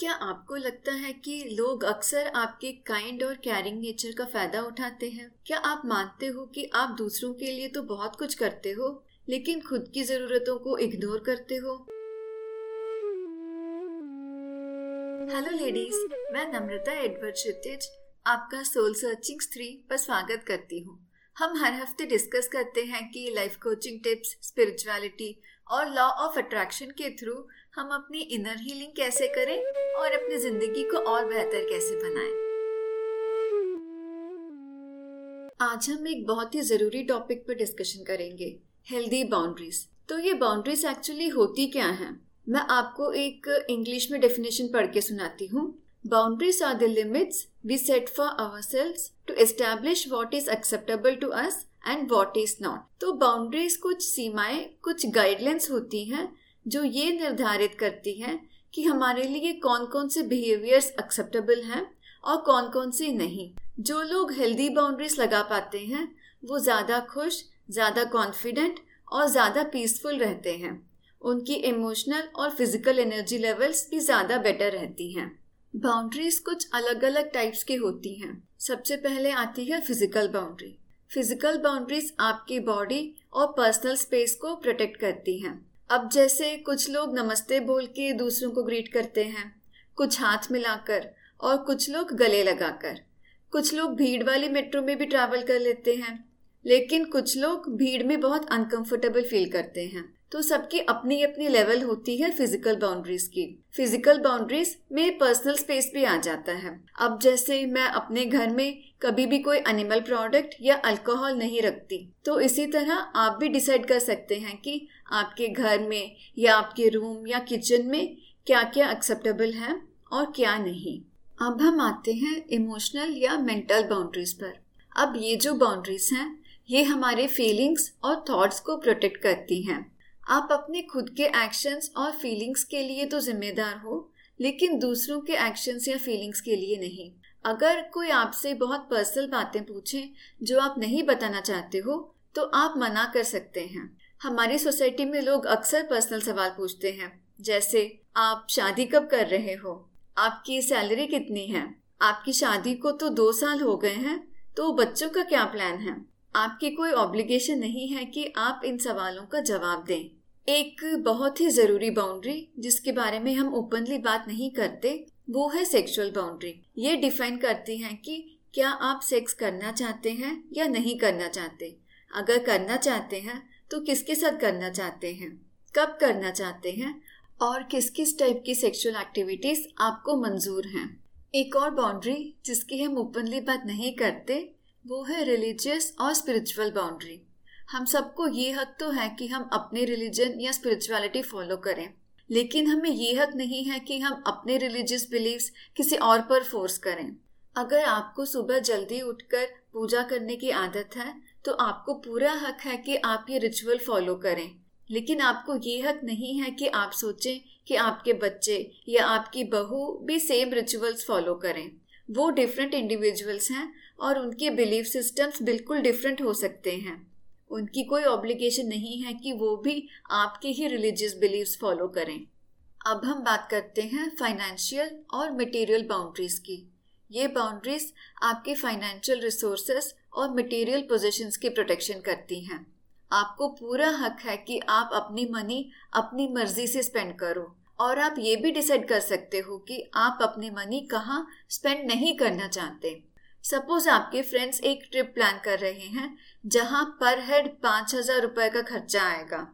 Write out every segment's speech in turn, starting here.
क्या आपको लगता है कि लोग अक्सर आपके काइंड और कैरिंग नेचर का फ़ायदा उठाते हैं? क्या आप मानते हो कि आप दूसरों के लिए तो बहुत कुछ करते हो, लेकिन खुद की जरूरतों को इग्नोर करते हो? हेलो लेडीज़ मैं नम्रता एडवर्ड क्षितिज, आपका सोल सर्चिंग थ्री पर स्वागत करती हूँ। हम हर हफ़्ते डिस्कस करते हैं कि लाइफ कोचिंग टिप्स स्पिरिचुअलिटी और लॉ ऑफ़ अट्रैक्शन के थ्रू हम अपनी इनर हीलिंग कैसे करें और अपनी ज़िंदगी को और बेहतर कैसे बनाएँ। आज हम एक बहुत ही ज़रूरी टॉपिक पर डिस्कशन करेंगे हेल्दी बाउंड्रीज तो ये बाउंड्रीज एक्चुअली होती क्या हैं? मैं आपको एक इंग्लिश में डेफिनेशन पढ़ के सुनाती हूँ boundaries are the limits we set for ourselves to establish what is acceptable to us and what is not तो बाउंड्रीज कुछ सीमाएँ, कुछ गाइडलाइंस होती हैं, जो ये निर्धारित करती हैं कि हमारे लिए कौन कौन से बिहेवियर्स एक्सेप्टेबल हैं और कौन कौन से नहीं। जो लोग हेल्दी बाउंड्रीज लगा पाते हैं, वो ज़्यादा खुश, ज़्यादा कॉन्फिडेंट और ज़्यादा पीसफुल रहते हैं। उनकी इमोशनल और फ़िज़िकल एनर्जी लेवल्स भी ज़्यादा बेटर रहती हैं। बाउंड्रीज कुछ अलग अलग टाइप्स की होती हैं। सबसे पहले आती है फ़िज़िकल बाउंड्री फ़िज़िकल बाउंड्रीज आपकी बॉडी और पर्सनल स्पेस को प्रोटेक्ट करती हैं। अब जैसे कुछ लोग नमस्ते बोल के दूसरों को ग्रीट करते हैं, कुछ हाथ मिलाकर और कुछ लोग गले लगाकर। कुछ लोग भीड़ वाली मेट्रो में भी ट्रैवल कर लेते हैं, लेकिन कुछ लोग भीड़ में बहुत अनकंफर्टेबल फील करते हैं। तो सबकी अपनी अपनी लेवल होती है फ़िज़िकल बाउंड्रीज की। फ़िज़िकल बाउंड्रीज में पर्सनल स्पेस भी आ जाता है। अब जैसे मैं अपने घर में कभी भी कोई एनिमल प्रोडक्ट या अल्कोहल नहीं रखती तो इसी तरह आप भी डिसाइड कर सकते हैं कि आपके घर में या आपके रूम या किचन में क्या क्या एक्सेप्टेबल है और क्या नहीं। अब हम आते हैं इमोशनल या मेंटल बाउंड्रीज पर। अब ये जो बाउंड्रीज हैं, ये हमारे फीलिंग्स और थॉट्स को प्रोटेक्ट करती हैं। आप अपने खुद के एक्शंस और फीलिंग्स के लिए तो जिम्मेदार हो, लेकिन दूसरों के एक्शंस या फीलिंग्स के लिए नहीं। अगर कोई आपसे बहुत पर्सनल बातें पूछे, जो आप नहीं बताना चाहते हो तो आप मना कर सकते हैं। हमारी सोसाइटी में लोग अक्सर पर्सनल सवाल पूछते हैं, जैसे, आप शादी कब कर रहे हो? आपकी सैलरी कितनी है? आपकी शादी को तो दो साल हो गए हैं तो बच्चों का क्या प्लान है? आपकी कोई ऑब्लिगेशन नहीं है कि आप इन सवालों का जवाब दें। एक बहुत ही ज़रूरी बाउंड्री जिसके बारे में हम ओपनली बात नहीं करते, वो है सेक्सुअल बाउंड्री ये डिफाइन करती है कि क्या आप सेक्स करना चाहते हैं या नहीं करना चाहते। अगर करना चाहते हैं तो किसके साथ करना चाहते हैं? कब करना चाहते हैं? और किस किस टाइप की सेक्सुअल एक्टिविटीज़ आपको मंजूर हैं? एक और बाउंड्री जिसकी हम ओपनली बात नहीं करते वो है रिलीजियस और स्पिरिचुअल बाउंड्री हम सबको ये हक तो है कि हम अपने रिलीजन या स्पिरिचुअलिटी फॉलो करें. लेकिन हमें ये हक नहीं है कि हम अपने रिलीजियस बिलीव्स किसी और पर फोर्स करें. अगर आपको सुबह जल्दी उठकर पूजा करने की आदत है तो आपको पूरा हक है कि आप ये रिचुअल फॉलो करें. लेकिन आपको ये हक नहीं है कि आप सोचें कि आपके बच्चे या आपकी बहू भी सेम रिचुअल्स फॉलो करें. वो डिफरेंट इंडिविजुअल्स हैं और उनके बिलीफ सिस्टम्स बिल्कुल डिफरेंट हो सकते हैं। उनकी कोई ऑब्लिगेशन नहीं है कि वो भी आपके ही रिलीजियस बिलीव्स फॉलो करें। अब हम बात करते हैं फाइनेंशियल और मटेरियल बाउंड्रीज की। ये बाउंड्रीज आपके फाइनेंशियल रिसोर्सेस और मटेरियल पोजीशंस की प्रोटेक्शन करती हैं। आपको पूरा हक है कि आप अपनी मनी अपनी मर्ज़ी से स्पेंड करो। और आप ये भी डिसाइड कर सकते हो कि आप अपनी मनी कहाँ स्पेंड नहीं करना चाहते। सपोज़ आपके फ्रेंड्स एक ट्रिप प्लान कर रहे हैं, जहाँ पर हेड पाँच हज़ार रुपए का खर्चा आएगा।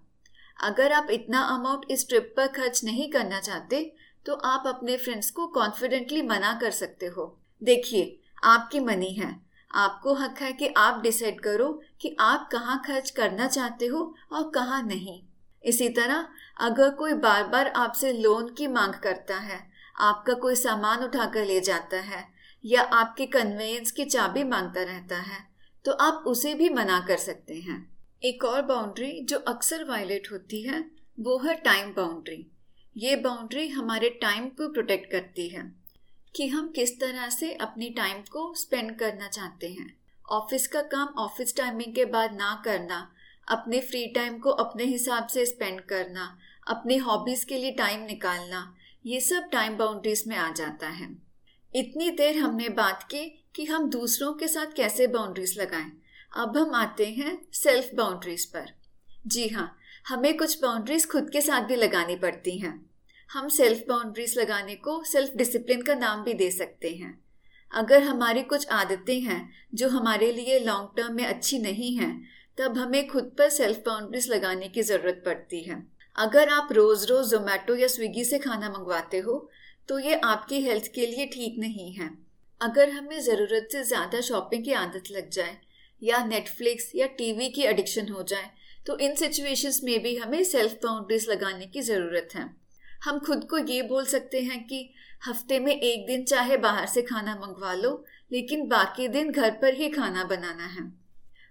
अगर आप इतना अमाउंट इस ट्रिप पर खर्च नहीं करना चाहते तो आप अपने फ्रेंड्स को कॉन्फिडेंटली मना कर सकते हो। देखिए, आपकी मनी है। आपको हक है कि आप डिसाइड करो कि आप कहाँ खर्च करना चाहते हो और कहाँ नहीं। इसी तरह, अगर कोई बार बार आपसे लोन की मांग करता है, आपका कोई सामान उठाकर ले जाता है या आपके कन्वेंस की चाबी माँगता रहता है तो आप उसे भी मना कर सकते हैं। एक और बाउंड्री जो अक्सर वायलेट होती है, वो है टाइम बाउंड्री ये बाउंड्री हमारे टाइम को प्रोटेक्ट करती है कि हम किस तरह से अपनी टाइम को स्पेंड करना चाहते हैं। ऑफ़िस का काम ऑफ़िस टाइमिंग के बाद ना करना, अपने फ्री टाइम को अपने हिसाब से स्पेंड करना, अपनी हॉबीज के लिए टाइम निकालना, ये सब टाइम बाउंड्रीज में आ जाता है। इतनी देर हमने बात की कि हम दूसरों के साथ कैसे बाउंड्रीज लगाएँ। अब हम आते हैं सेल्फ बाउंड्रीज पर। जी हाँ हमें कुछ बाउंड्रीज खुद के साथ भी लगानी पड़ती हैं। हम सेल्फ बाउंड्रीज लगाने को सेल्फ डिसिप्लिन का नाम भी दे सकते हैं। अगर हमारी कुछ आदतें हैं जो हमारे लिए लॉन्ग टर्म में अच्छी नहीं हैं, तब हमें खुद पर सेल्फ बाउंड्रीज लगाने की ज़रूरत पड़ती है। अगर आप रोज़ रोज़ जोमेटो या स्विगी से खाना मंगवाते हो तो ये आपकी हेल्थ के लिए ठीक नहीं है। अगर हमें ज़रूरत से ज़्यादा शॉपिंग की आदत लग जाए, या नेटफ्लिक्स या टीवी की एडिक्शन हो जाए तो इन सिचुएशंस में भी हमें सेल्फ बाउंड्रीज लगाने की ज़रूरत है। हम खुद को ये बोल सकते हैं कि हफ़्ते में एक दिन चाहे बाहर से खाना मंगवा लो, लेकिन बाकी दिन घर पर ही खाना बनाना है।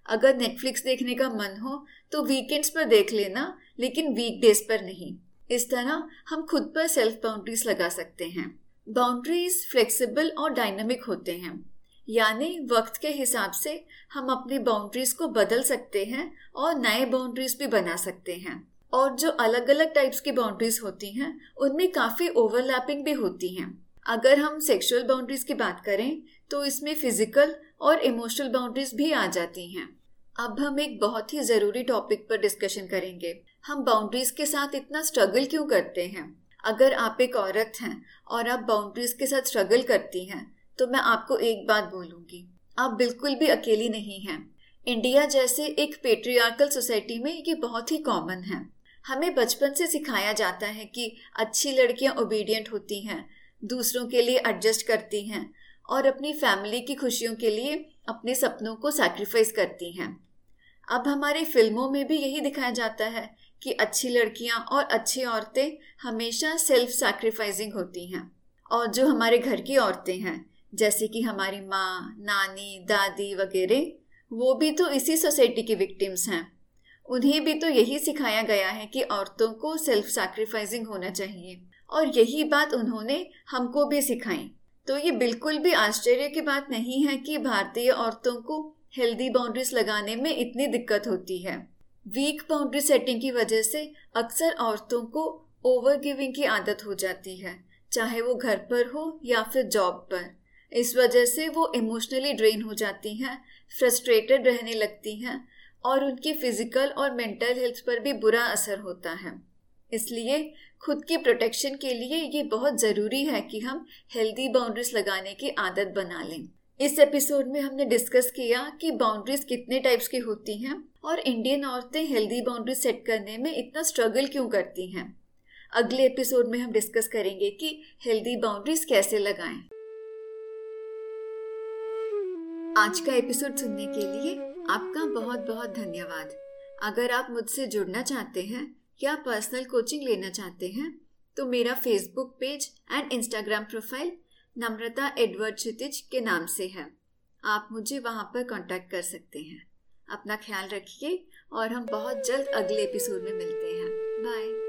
अगर नेटफ्लिक्स देखने का मन हो तो वीकेंड्स पर देख लेना, लेकिन वीकडेज पर नहीं। इस तरह हम खुद पर सेल्फ बाउंड्रीज लगा सकते हैं। बाउंड्रीज फ्लेक्सिबल और डायनामिक होते हैं। यानी वक्त के हिसाब से हम अपनी बाउंड्रीज को बदल सकते हैं और नए बाउंड्रीज भी बना सकते हैं। और जो अलग अलग टाइप्स की बाउंड्रीज होती हैं, उनमें काफ़ी ओवरलैपिंग भी होती हैं। अगर हम सेक्सुअल बाउंड्रीज की बात करें तो इसमें फ़िज़िकल और इमोशनल बाउंड्रीज भी आ जाती हैं। अब हम एक बहुत ही ज़रूरी टॉपिक पर डिस्कशन करेंगे। हम बाउंड्रीज के साथ इतना स्ट्रगल क्यों करते हैं? अगर आप एक औरत हैं और आप बाउंड्रीज के साथ स्ट्रगल करती हैं तो मैं आपको एक बात बोलूँगी। आप बिल्कुल भी अकेली नहीं हैं। इंडिया जैसे एक पेट्रियार्कल सोसाइटी में ये बहुत ही कॉमन है। हमें बचपन से सिखाया जाता है कि अच्छी लड़कियाँ ओबीडियंट होती हैं, दूसरों के लिए एडजस्ट करती हैं और अपनी फैमिली की खुशियों के लिए अपने सपनों को सैक्रिफाइस करती हैं। अब हमारी फ़िल्मों में भी यही दिखाया जाता है कि अच्छी लड़कियाँ और अच्छी औरतें हमेशा सेल्फ सैक्रिफाइसिंग होती हैं। और जो हमारे घर की औरतें हैं, जैसे कि हमारी माँ, नानी, दादी वगैरह, वो भी तो इसी सोसाइटी की विक्टिम्स हैं। उन्हें भी तो यही सिखाया गया है कि औरतों को सेल्फ सैक्रिफाइसिंग होना चाहिए। और यही बात उन्होंने हमको भी सिखाई। तो ये बिल्कुल भी आश्चर्य की बात नहीं है कि भारतीय औरतों को हेल्दी बाउंड्रीज लगाने में इतनी दिक्कत होती है। वीक बाउंड्री सेटिंग की वजह से अक्सर औरतों को ओवर गिविंग की आदत हो जाती है, चाहे वो घर पर हो या फिर जॉब पर। इस वजह से वो इमोशनली ड्रेन हो जाती हैं फ्रस्ट्रेटेड रहने लगती हैं और उनकी फ़िज़िकल और मेंटल हेल्थ पर भी बुरा असर होता है। इसलिए खुद की प्रोटेक्शन के लिए ये बहुत ज़रूरी है कि हम हेल्दी बाउंड्रीज लगाने की आदत बना लें। इस एपिसोड में हमने डिस्कस किया कि बाउंड्रीज कितने टाइप्स की होती हैं और इंडियन औरतें हेल्दी बाउंड्रीज सेट करने में इतना स्ट्रगल क्यों करती हैं। अगले एपिसोड में हम डिस्कस करेंगे कि हेल्दी बाउंड्रीज कैसे लगाएँ। आज का एपिसोड सुनने के लिए आपका बहुत बहुत धन्यवाद। अगर आप मुझसे जुड़ना चाहते हैं या पर्सनल कोचिंग लेना चाहते हैं तो मेरा Facebook page and Instagram profile Namrata Edward Kshitij के नाम से है। आप मुझे वहाँ पर कांटेक्ट कर सकते हैं। अपना ख्याल रखिए और हम बहुत जल्द अगले एपिसोड में मिलते हैं। बाय